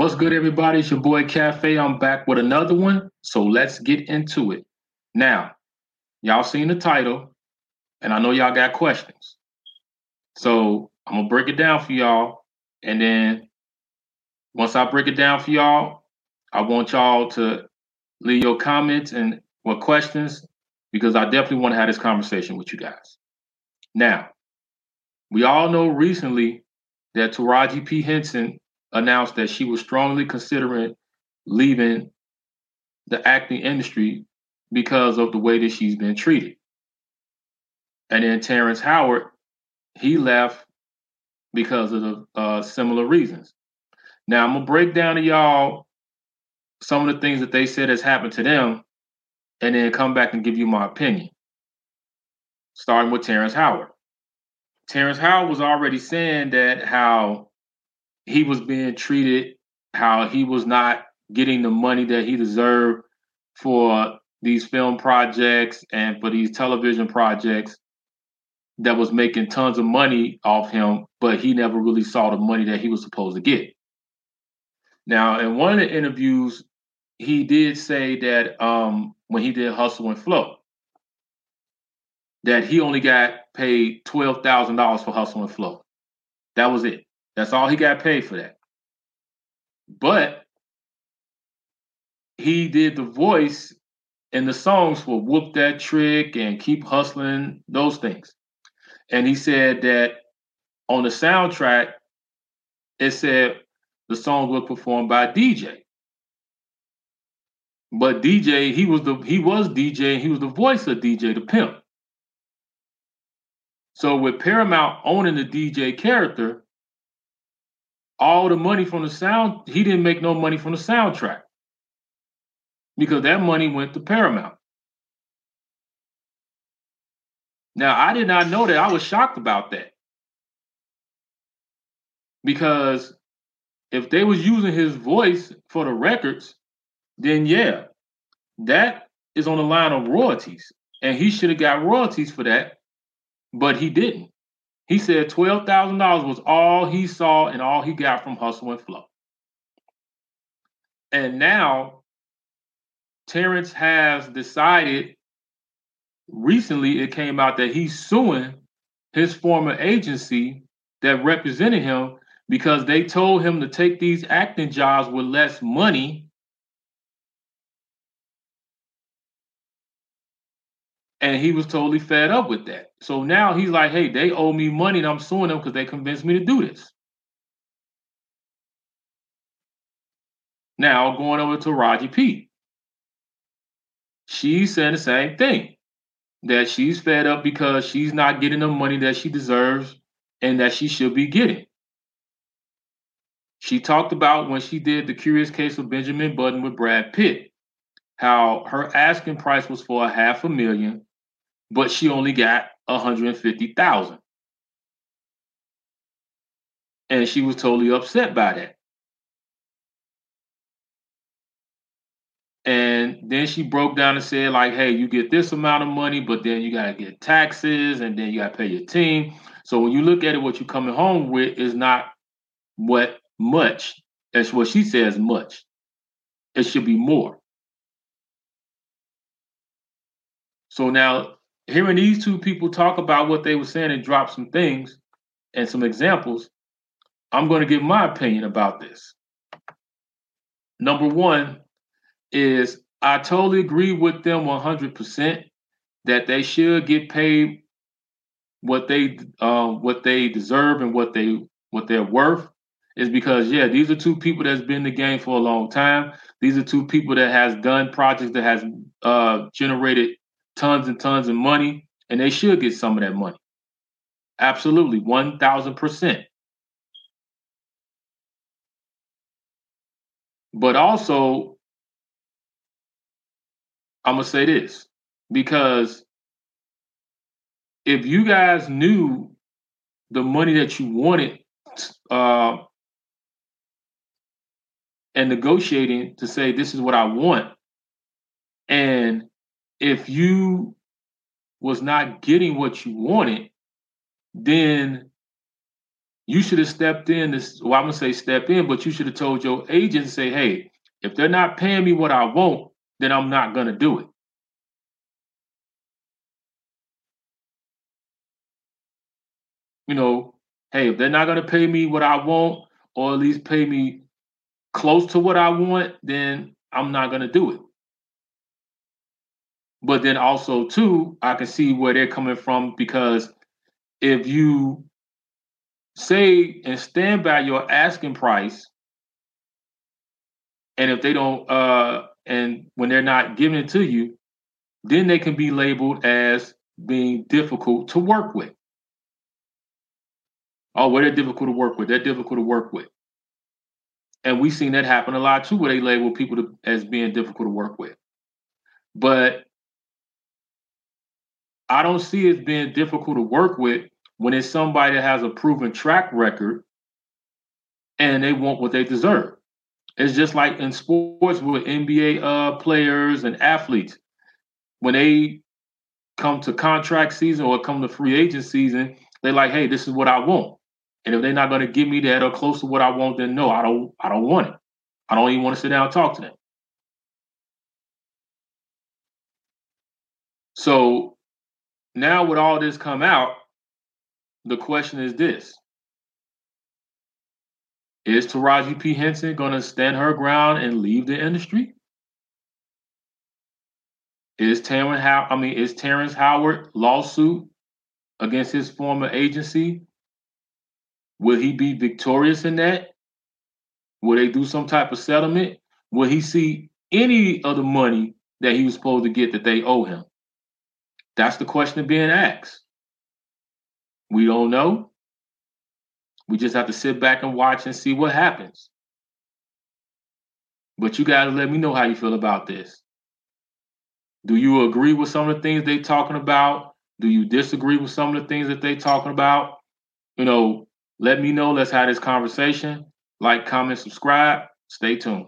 What's good, everybody? It's your boy Cafe. I'm back with another one. So let's get into it. Now, y'all seen the title, and I know y'all got questions. So I'm gonna break it down for y'all, and then once I break it down for y'all, I want y'all to leave your comments and what questions, because I definitely want to have this conversation with you guys. Now, we all know recently that Taraji P. Henson announced that she was strongly considering leaving the acting industry because of the way that she's been treated. And then Terence Howard, he left because of the uh, similar reasons. Now I'm gonna break down to y'all some of the things that they said has happened to them, and then come back and give you my opinion. Starting with Terence Howard. Terence Howard was already saying that how he was being treated, how he was not getting the money that he deserved for these film projects and for these television projects that was making tons of money off him, but he never really saw the money that he was supposed to get. Now, in one of the interviews, he did say that um, when he did Hustle and Flow, that he only got paid twelve thousand dollars for Hustle and Flow. That was it. That's all he got paid for that. But he did the voice and the songs for Whoop That Trick and Keep Hustling, those things. And he said that on the soundtrack, it said the songs were performed by DJ. But DJ, he was the he was DJ, he was the voice of DJ the pimp. So with Paramount owning the DJ character, all the money from the sound, he didn't make no money from the soundtrack because that money went to Paramount. Now, I did not know that. I was shocked about that. Because if they was using his voice for the records, then yeah, that is on the line of royalties. And he should have got royalties for that, but he didn't. He said $12,000 was all he saw and all he got from Hustle and Flow. And now Terence has decided recently it came out that he's suing his former agency that represented him because they told him to take these acting jobs with less money And he was totally fed up with that. So now he's like, hey, they owe me money and I'm suing them because they convinced me to do this. Now going over to Raji P. She's saying the same thing. That she's fed up because she's not getting the money that she deserves and that she should be getting. She talked about when she did the curious case of Benjamin Button with Brad Pitt, how her asking price was for a half a million but she only got 150,000. And she was totally upset by that. And then she broke down and said, like, hey, you get this amount of money, but then you gotta get taxes and then you gotta pay your team. So when you look at it, what you're coming home with is not what much. That's what she says much. It should be more. So now hearing these two people talk about what they were saying and drop some things and some examples, I'm going to give my opinion about this. Number one is I totally agree with them 100% that they should get paid what they uh, what they deserve and what they what they're worth is because yeah these are two people that's been in the game for a long time these are two people that has done projects that has uh, generated tons and tons of money, and they should get some of that money. Absolutely, 1000%. But also, I'm going to say this because if you guys knew the money that you wanted uh, and negotiating to say, this is what I want, and if you was not getting what you wanted, then you should have stepped in. This, well, I'm gonna say step in, but you should have told your agent, say, hey, if they're not paying me what I want, then I'm not gonna do it. You know, hey, if they're not gonna pay me what I want, or at least pay me close to what I want, then I'm not gonna do it. But then also too, I can see where they're coming from because if you say and stand by your asking price, and if they don't, uh, and when they're not giving it to you, then they can be labeled as being difficult to work with. Oh, well, they're difficult to work with. They're difficult to work with. And we've seen that happen a lot too, where they label people to, as being difficult to work with. But I don't see it being difficult to work with when it's somebody that has a proven track record and they want what they deserve. It's just like in sports with NBA uh, players and athletes. When they come to contract season or come to free agent season, they're like, hey, this is what I want. And if they're not going to give me that or close to what I want, then no, I don't I don't want it. I don't even want to sit down and talk to them. So now with all this come out, the question is this. Is Taraji P. Henson going to stand her ground and leave the industry? Is Terence How I mean is Terence Howard lawsuit against his former agency? Will he be victorious in that? Will they do some type of settlement? Will he see any of the money that he was supposed to get that they owe him? That's the question being asked. We don't know. We just have to sit back and watch and see what happens. But you got to let me know how you feel about this. Do you agree with some of the things they're talking about? Do you disagree with some of the things that they're talking about? You know, let me know. Let's have this conversation. Like, comment, subscribe. Stay tuned.